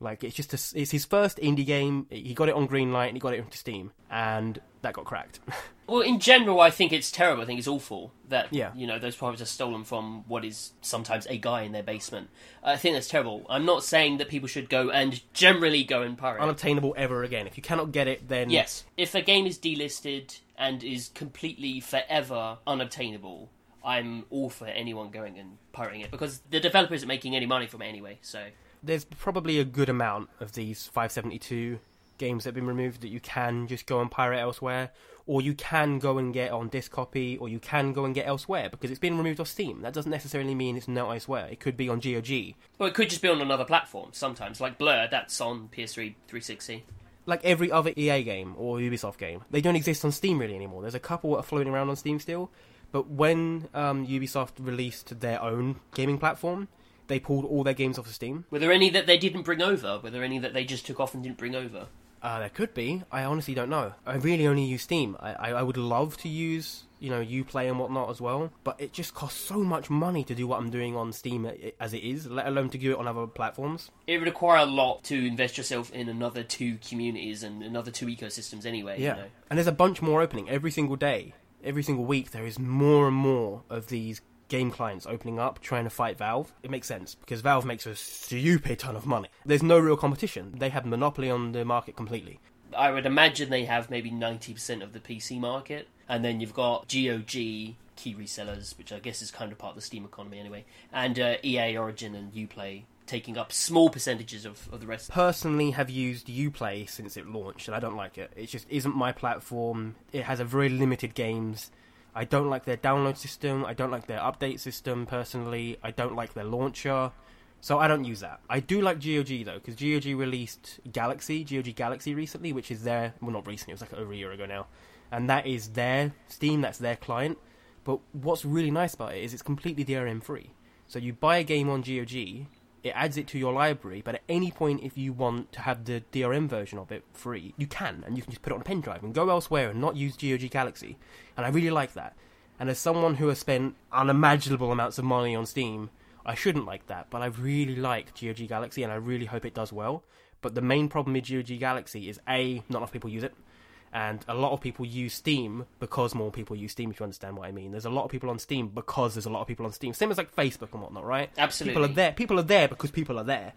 Like it's just a, it's his first indie game. He got it on Greenlight and he got it into Steam, and that got cracked. Well, in general, I think it's terrible. I think it's awful that Yeah. you know those pirates are stolen from what is sometimes a guy in their basement. I think that's terrible. I'm not saying that people should go and generally go and pirate. Unobtainable ever again. If you cannot get it, then yes, if a game is delisted and is completely forever unobtainable, I'm all for anyone going and pirating it because the developer isn't making any money from it anyway. So there's probably a good amount of these 572 games that have been removed that you can just go and pirate elsewhere, or you can go and get on disc copy, or you can go and get elsewhere because it's been removed off Steam. That doesn't necessarily mean it's not elsewhere. It could be on GOG. well, it could just be on another platform sometimes, like Blur. That's on PS3 360. like every other EA game or Ubisoft game. They don't exist on Steam really anymore. There's a couple that are floating around on Steam still, but when um, Ubisoft released their own gaming platform, they pulled all their games off of Steam. Were there any that they didn't bring over? Were there any that they just took off and didn't bring over? Uh, there could be. I honestly don't know. I really only use Steam. I, I, I would love to use, you know, UPlay and whatnot as well, but it just costs so much money to do what I'm doing on Steam as it is, let alone to do it on other platforms. It would require a lot to invest yourself in another two communities and another two ecosystems anyway. Yeah. You know? And there's a bunch more opening every single day. Every single week, there is more and more of these game clients opening up trying to fight Valve, it makes sense because Valve makes a stupid ton of money. There's no real competition. They have monopoly on the market completely. I would imagine they have maybe 90% of the PC market, and then you've got GOG key resellers, which I guess is kind of part of the Steam economy anyway, and uh, EA Origin and Uplay taking up small percentages of, of the rest. Personally, have used Uplay since it launched, and I don't like it. It just isn't my platform. It has a very limited games. I don't like their download system. I don't like their update system personally. I don't like their launcher. So I don't use that. I do like GOG though, because GOG released Galaxy, GOG Galaxy recently, which is their well not recently, it was like over a year ago now, and that is their Steam, that's their client. But what's really nice about it is it's completely DRM free. So you buy a game on GOG, it adds it to your library, but at any point if you want to have the DRM version of it free, you can, and you can just put it on a pen drive and go elsewhere and not use GOG Galaxy. And I really like that. And as someone who has spent unimaginable amounts of money on Steam, I shouldn't like that, but I really like GOG Galaxy and I really hope it does well. But the main problem with GOG Galaxy is A, not enough people use it, and a lot of people use Steam because more people use Steam. If you understand what I mean, there's a lot of people on Steam because there's a lot of people on Steam. Same as like Facebook and whatnot, right? Absolutely. People are there. People are there because people are there.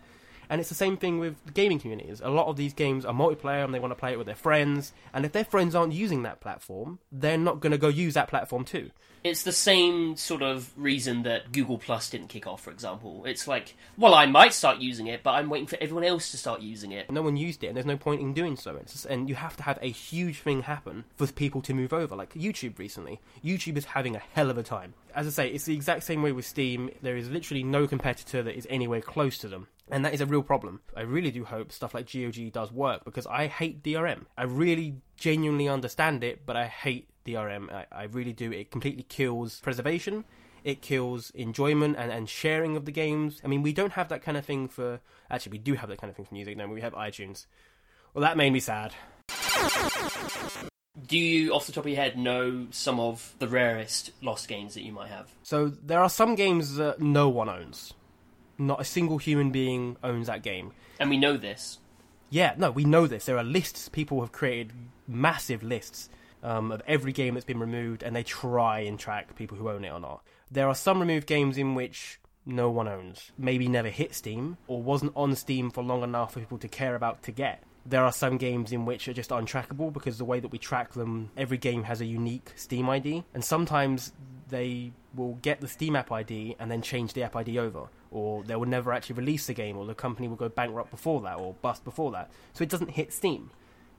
And it's the same thing with the gaming communities. A lot of these games are multiplayer and they want to play it with their friends. And if their friends aren't using that platform, they're not going to go use that platform too. It's the same sort of reason that Google Plus didn't kick off, for example. It's like, well, I might start using it, but I'm waiting for everyone else to start using it. No one used it, and there's no point in doing so. Just, and you have to have a huge thing happen for people to move over. Like YouTube recently, YouTube is having a hell of a time. As I say, it's the exact same way with Steam. There is literally no competitor that is anywhere close to them. And that is a real problem. I really do hope stuff like GOG does work because I hate DRM. I really genuinely understand it, but I hate DRM. I, I really do. It completely kills preservation. It kills enjoyment and, and sharing of the games. I mean, we don't have that kind of thing for. Actually, we do have that kind of thing for music now. We have iTunes. Well, that made me sad. Do you, off the top of your head, know some of the rarest lost games that you might have? So there are some games that no one owns. Not a single human being owns that game. And we know this. Yeah, no, we know this. There are lists. People have created massive lists um, of every game that's been removed, and they try and track people who own it or not. There are some removed games in which no one owns, maybe never hit Steam, or wasn't on Steam for long enough for people to care about to get. There are some games in which are just untrackable because the way that we track them, every game has a unique Steam ID, and sometimes they will get the Steam app ID and then change the app ID over, or they will never actually release the game, or the company will go bankrupt before that, or bust before that. So it doesn't hit Steam.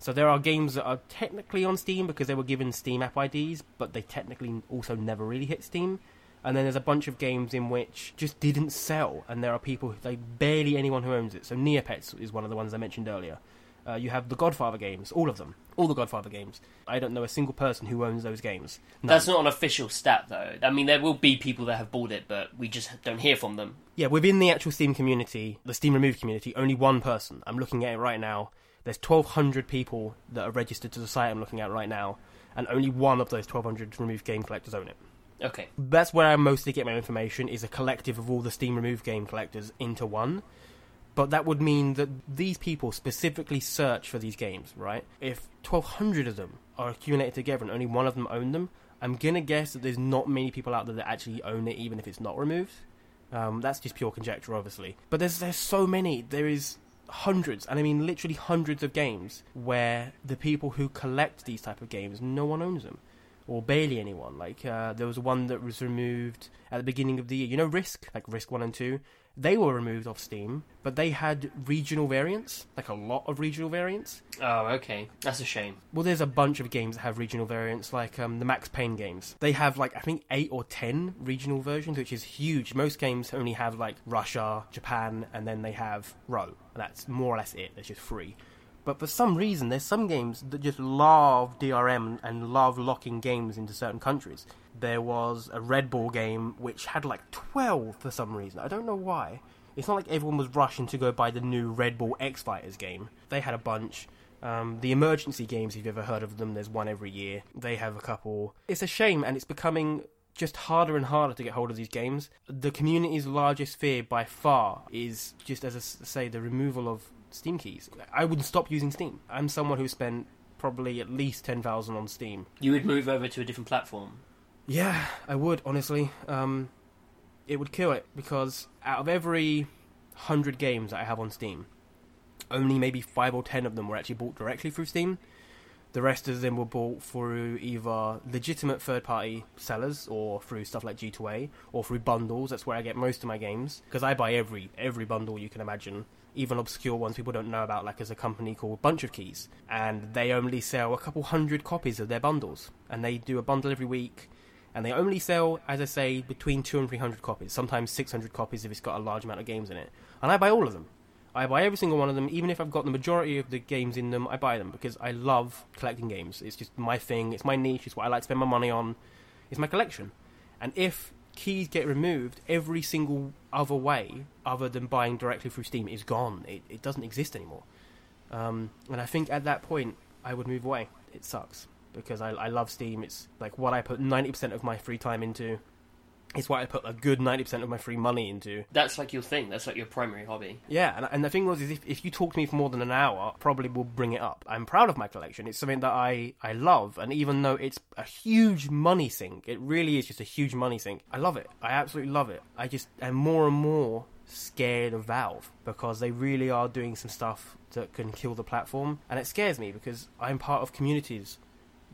So there are games that are technically on Steam because they were given Steam app IDs, but they technically also never really hit Steam. And then there's a bunch of games in which just didn't sell, and there are people, they barely anyone who owns it. So Neopets is one of the ones I mentioned earlier. Uh, you have the Godfather games, all of them, all the Godfather games. I don't know a single person who owns those games. None. That's not an official stat, though. I mean, there will be people that have bought it, but we just don't hear from them. Yeah, within the actual Steam community, the Steam Remove community, only one person. I'm looking at it right now. There's 1,200 people that are registered to the site I'm looking at right now, and only one of those 1,200 removed game collectors own it. Okay. That's where I mostly get my information, is a collective of all the Steam removed game collectors into one. But that would mean that these people specifically search for these games, right? If 1,200 of them are accumulated together and only one of them own them, I'm gonna guess that there's not many people out there that actually own it, even if it's not removed. Um, that's just pure conjecture, obviously. But there's there's so many. There is hundreds, and I mean literally hundreds of games where the people who collect these type of games, no one owns them, or barely anyone. Like uh, there was one that was removed at the beginning of the year. You know, Risk, like Risk One and Two. They were removed off Steam, but they had regional variants, like a lot of regional variants. Oh, okay. That's a shame. Well, there's a bunch of games that have regional variants, like um, the Max Payne games. They have like I think eight or ten regional versions, which is huge. Most games only have like Russia, Japan, and then they have Row. That's more or less it. It's just free. But for some reason, there's some games that just love DRM and love locking games into certain countries. There was a Red Bull game which had like 12 for some reason. I don't know why. It's not like everyone was rushing to go buy the new Red Bull X Fighters game. They had a bunch. Um, the emergency games, if you've ever heard of them, there's one every year. They have a couple. It's a shame, and it's becoming just harder and harder to get hold of these games. The community's largest fear by far is just, as I say, the removal of Steam keys. I wouldn't stop using Steam. I'm someone who spent probably at least 10,000 on Steam. You would move over to a different platform. Yeah, I would, honestly. Um, it would kill it because out of every 100 games that I have on Steam, only maybe 5 or 10 of them were actually bought directly through Steam. The rest of them were bought through either legitimate third party sellers or through stuff like G2A or through bundles. That's where I get most of my games because I buy every every bundle you can imagine, even obscure ones people don't know about, like as a company called Bunch of Keys, and they only sell a couple hundred copies of their bundles, and they do a bundle every week. And they only sell, as I say, between two and three hundred copies. Sometimes six hundred copies if it's got a large amount of games in it. And I buy all of them. I buy every single one of them, even if I've got the majority of the games in them. I buy them because I love collecting games. It's just my thing. It's my niche. It's what I like to spend my money on. It's my collection. And if keys get removed, every single other way, other than buying directly through Steam, is gone. It, it doesn't exist anymore. Um, and I think at that point, I would move away. It sucks because I, I love Steam. It's like what I put ninety percent of my free time into. It's what I put a good ninety percent of my free money into. That's like your thing. That's like your primary hobby. Yeah, and, and the thing was, is if, if you talk to me for more than an hour, I probably will bring it up. I'm proud of my collection. It's something that I, I love, and even though it's a huge money sink, it really is just a huge money sink. I love it. I absolutely love it. I just am more and more scared of Valve because they really are doing some stuff that can kill the platform, and it scares me because I'm part of communities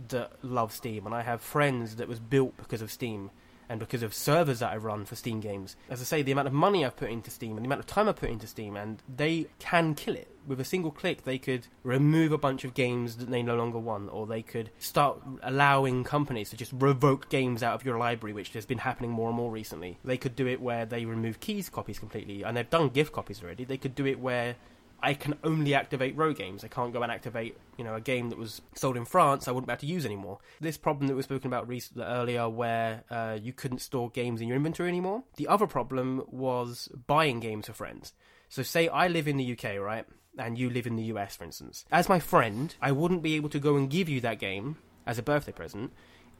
that love Steam, and I have friends that was built because of Steam and because of servers that I run for Steam games. As I say, the amount of money I've put into Steam and the amount of time I've put into Steam, and they can kill it. With a single click, they could remove a bunch of games that they no longer want, or they could start allowing companies to just revoke games out of your library, which has been happening more and more recently. They could do it where they remove keys copies completely, and they've done gift copies already. They could do it where I can only activate row games. I can't go and activate, you know, a game that was sold in France. I wouldn't be able to use anymore. This problem that was spoken about recently, earlier, where uh, you couldn't store games in your inventory anymore. The other problem was buying games for friends. So, say I live in the UK, right, and you live in the US, for instance. As my friend, I wouldn't be able to go and give you that game as a birthday present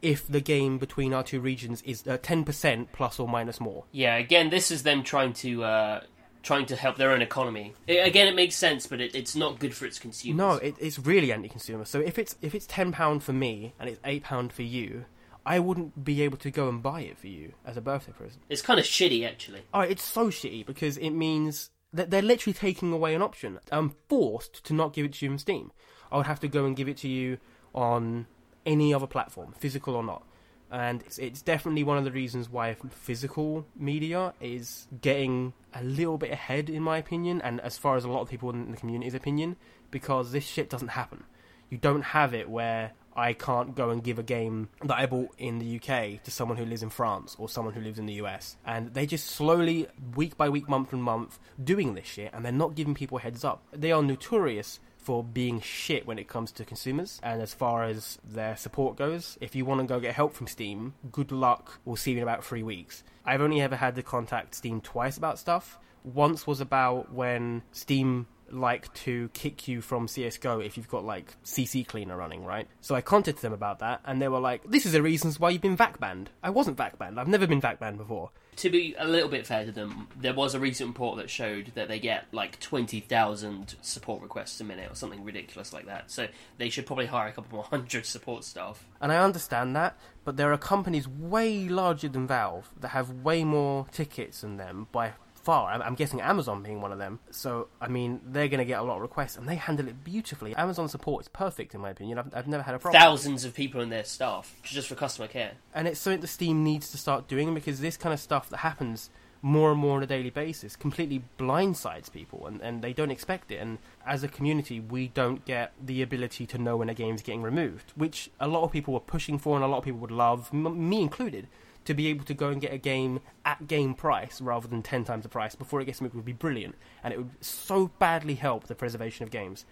if the game between our two regions is uh, 10% plus or minus more. Yeah, again, this is them trying to uh, trying to help their own economy. It, again, it makes sense, but it, it's not good for its consumers. No, it, it's really anti-consumer. So if it's if it's ten pound for me and it's eight pound for you, I wouldn't be able to go and buy it for you as a birthday present. It's kind of shitty, actually. Oh, it's so shitty because it means that they're literally taking away an option. I'm forced to not give it to you on Steam. I would have to go and give it to you on any other platform, physical or not. And it's, it's definitely one of the reasons why physical media is getting a little bit ahead, in my opinion, and as far as a lot of people in the community's opinion, because this shit doesn't happen. You don't have it where I can't go and give a game that I bought in the UK to someone who lives in France or someone who lives in the US. And they just slowly, week by week, month and month, doing this shit, and they're not giving people heads up. They are notorious for being shit when it comes to consumers. And as far as their support goes, if you want to go get help from Steam, good luck. We'll see you in about three weeks. I've only ever had to contact Steam twice about stuff. Once was about when Steam like to kick you from CSGO if you've got like CC cleaner running, right? So I contacted them about that and they were like, this is the reasons why you've been VAC banned. I wasn't VAC banned. I've never been VAC banned before. To be a little bit fair to them, there was a recent report that showed that they get like 20,000 support requests a minute or something ridiculous like that. So they should probably hire a couple more hundred support staff. And I understand that, but there are companies way larger than Valve that have way more tickets than them by far. I'm, I'm guessing Amazon being one of them. So, I mean, they're going to get a lot of requests, and they handle it beautifully. Amazon support is perfect, in my opinion. I've, I've never had a problem. Thousands of people in their staff just for customer care. And it's something that Steam needs to start doing because this kind of stuff that happens more and more on a daily basis completely blindsides people and, and they don't expect it and as a community we don't get the ability to know when a game's getting removed which a lot of people were pushing for and a lot of people would love m- me included to be able to go and get a game at game price rather than 10 times the price before it gets moved would be brilliant and it would so badly help the preservation of games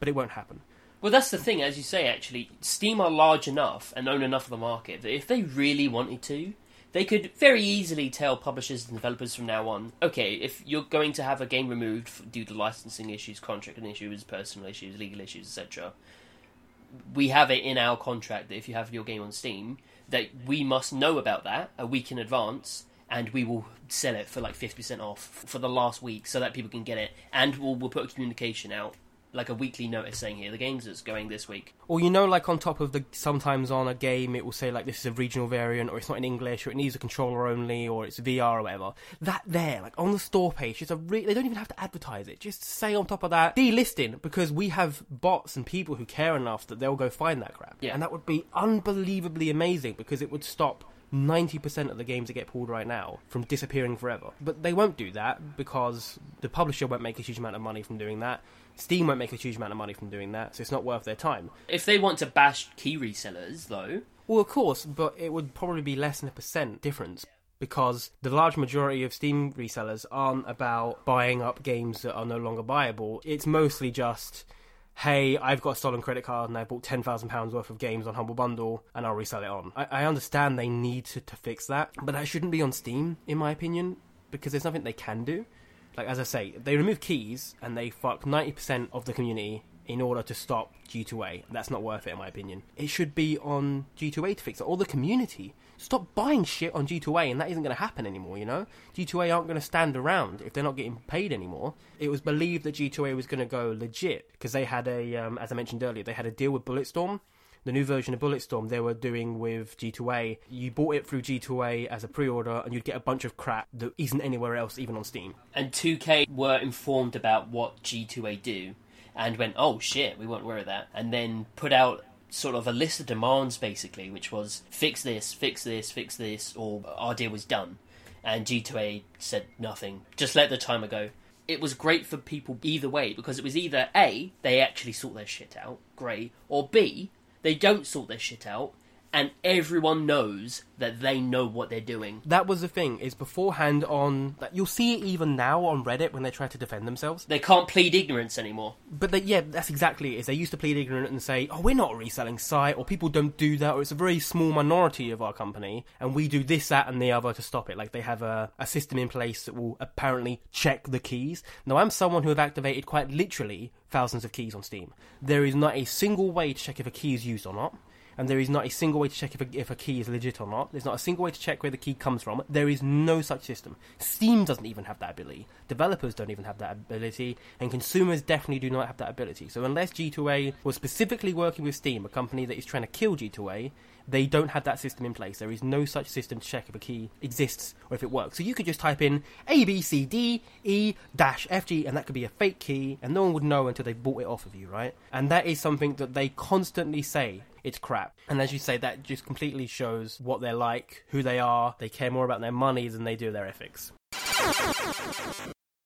but it won't happen. Well, that's the thing, as you say, actually. Steam are large enough and own enough of the market that if they really wanted to, they could very easily tell publishers and developers from now on okay, if you're going to have a game removed due to licensing issues, contract issues, personal issues, legal issues, etc., we have it in our contract that if you have your game on Steam, that we must know about that a week in advance and we will sell it for like 50% off for the last week so that people can get it. And we'll, we'll put a communication out like a weekly notice saying here the games that's going this week. Or you know, like on top of the sometimes on a game, it will say like this is a regional variant, or it's not in English, or it needs a controller only, or it's VR or whatever. That there, like on the store page, it's a re- they don't even have to advertise it. Just say on top of that delisting because we have bots and people who care enough that they'll go find that crap. Yeah. and that would be unbelievably amazing because it would stop. 90% of the games that get pulled right now from disappearing forever. But they won't do that because the publisher won't make a huge amount of money from doing that. Steam won't make a huge amount of money from doing that, so it's not worth their time. If they want to bash key resellers, though, Well, of course, but it would probably be less than a percent difference because the large majority of Steam resellers aren't about buying up games that are no longer buyable. It's mostly just, hey, I've got a stolen credit card and I bought ten thousand pounds worth of games on Humble Bundle and I'll resell it on. I, I understand they need to, to fix that, but that shouldn't be on Steam, in my opinion, because there's nothing they can do. Like as I say, they remove keys and they fuck ninety percent of the community in order to stop G2A. That's not worth it, in my opinion. It should be on G2A to fix it, or the community. Stop buying shit on G2A, and that isn't going to happen anymore, you know? G2A aren't going to stand around if they're not getting paid anymore. It was believed that G2A was going to go legit, because they had a, um, as I mentioned earlier, they had a deal with Bulletstorm. The new version of Bulletstorm they were doing with G2A, you bought it through G2A as a pre order, and you'd get a bunch of crap that isn't anywhere else, even on Steam. and 2K were informed about what G2A do and went, oh shit, we aware of that, and then put out sort of a list of demands basically, which was fix this, fix this, fix this, or our deal was done. And G2A said nothing, just let the timer go. It was great for people either way because it was either A, they actually sort their shit out, great, or B, they don't sort their shit out and everyone knows that they know what they're doing. That was the thing, is beforehand on. Like, you'll see it even now on Reddit when they try to defend themselves. They can't plead ignorance anymore. But they, yeah, that's exactly it. Is they used to plead ignorant and say, "Oh, we're not a reselling site," or "People don't do that," or "It's a very small minority of our company, and we do this, that, and the other to stop it." Like they have a, a system in place that will apparently check the keys. Now, I'm someone who have activated quite literally thousands of keys on Steam. There is not a single way to check if a key is used or not. And there is not a single way to check if a, if a key is legit or not. There's not a single way to check where the key comes from. There is no such system. Steam doesn't even have that ability. Developers don't even have that ability. And consumers definitely do not have that ability. So unless G2A was specifically working with Steam, a company that is trying to kill G2A, they don't have that system in place. There is no such system to check if a key exists or if it works. So you could just type in A B C D E dash F G and that could be a fake key and no one would know until they bought it off of you, right? And that is something that they constantly say it's crap. And as you say, that just completely shows what they're like, who they are. They care more about their money than they do their ethics.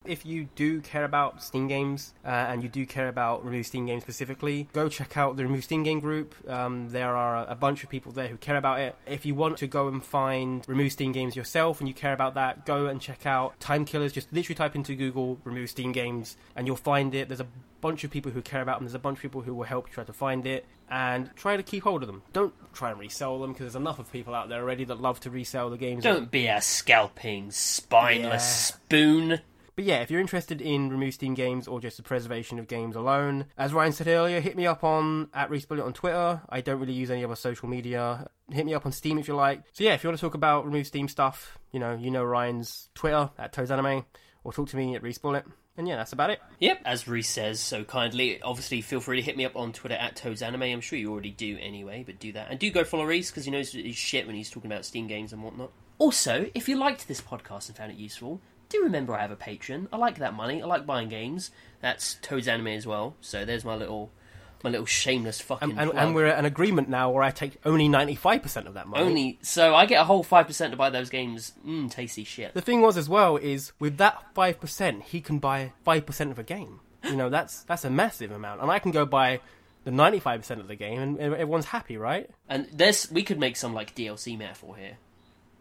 If you do care about Steam games uh, and you do care about Remove Steam games specifically, go check out the Remove Steam game group. Um, there are a bunch of people there who care about it. If you want to go and find Remove Steam games yourself and you care about that, go and check out Time Killers. Just literally type into Google Remove Steam games and you'll find it. There's a bunch of people who care about them. There's a bunch of people who will help you try to find it and try to keep hold of them. Don't try and resell them because there's enough of people out there already that love to resell the games. Don't be a scalping, spineless Yeah. spoon. But yeah, if you're interested in remove Steam games or just the preservation of games alone, as Ryan said earlier, hit me up on at ReseBullet on Twitter. I don't really use any other social media. Hit me up on Steam if you like. So yeah, if you want to talk about remove Steam stuff, you know, you know Ryan's Twitter at ToesAnime, or talk to me at ReseBullet. And yeah, that's about it. Yep, as Reese says so kindly, obviously feel free to hit me up on Twitter at ToesAnime. I'm sure you already do anyway, but do that. And do go follow Reese because he knows his shit when he's talking about Steam games and whatnot. Also, if you liked this podcast and found it useful, do remember I have a Patreon. I like that money. I like buying games. That's Toad's Anime as well. So there's my little my little shameless fucking And, and, and we're at an agreement now where I take only 95% of that money. only so I get a whole five percent to buy those games. Mmm, tasty shit. The thing was as well is with that 5%, he can buy 5% of a game. You know, that's that's a massive amount. And I can go buy the 95% of the game and everyone's happy, right? And this we could make some like DLC metaphor here.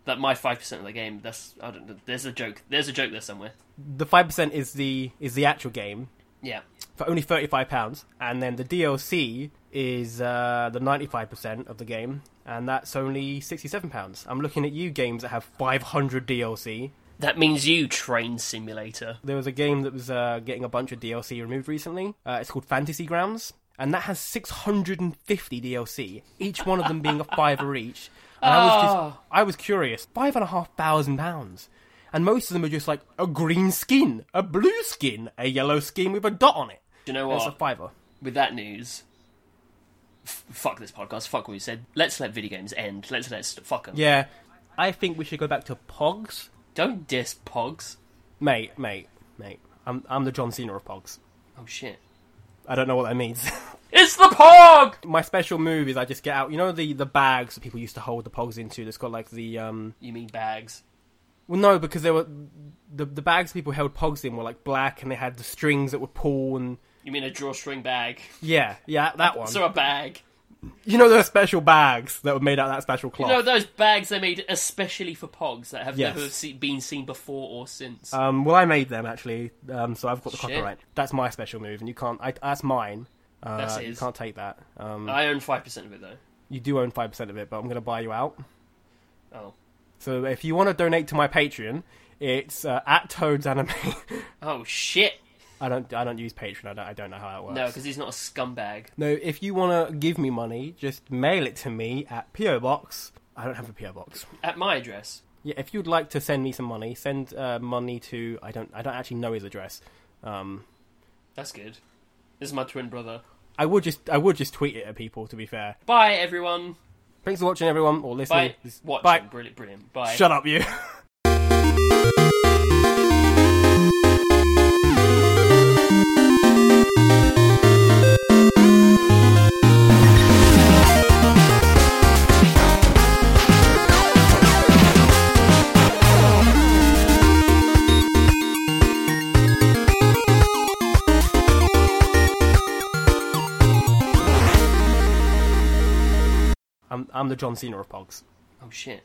That my five percent of the game. That's I don't. know, There's a joke. There's a joke there somewhere. the five percent is the is the actual game, Yeah. for only £35, and then the DLC is uh, the 95% of the game, and that's only £67. I'm looking at you games that have 500 DLC. That means you, Train Simulator. There was a game that was uh, getting a bunch of DLC removed recently. Uh, it's called Fantasy Grounds, and that has 650 DLC, each one of them being a fiver each. And I was just, ah. I was curious, five and a half thousand pounds, and most of them are just like a green skin, a blue skin, a yellow skin with a dot on it. Do you know what? It's a what? fiver. With that news, f- fuck this podcast. Fuck what we said. Let's let video games end. Let's let st- fuck them. Yeah, I think we should go back to Pogs, Don't diss Pogs. mate, mate, mate. I'm I'm the John Cena of Pogs. Oh shit. I don't know what that means. It's the Pog. My special move is I just get out. You know the the bags that people used to hold the Pogs into. That's got like the um. You mean bags? Well, no, because there were the the bags people held Pogs in were like black, and they had the strings that would pull and You mean a drawstring bag? yeah, yeah, that one. So a bag. you know those special bags that were made out of that special You cloth. know those bags they made especially for Pogs that have Yes. never se- been seen before or since. Um, well, I made them actually, um, so I've got the Shit. copyright. That's my special move, and you can't. I, that's mine. Uh, That's you can't take that. Um, I own five percent of it though. you do own five percent of it, but I'm going to buy you out. Oh. So if you want to donate to my Patreon, it's uh, at Toads Anime. Oh shit. I don't. I don't use Patreon. I don't. I don't know how it works. No, because he's not a scumbag. No, if you want to give me money, just mail it to me at PO Box. I don't have a PO Box. At my address. Yeah, if you'd like to send me some money, send uh, money to. I don't. I don't actually know his address. Um, That's good. This is my twin brother. I would just. I would just tweet it at people. To be fair. Bye everyone. Thanks for watching, everyone, or listening. Bye. This- Watching. Bye. Brilliant. Brilliant. Bye. Shut up, you. I'm the John Cena of Pogs. Oh shit.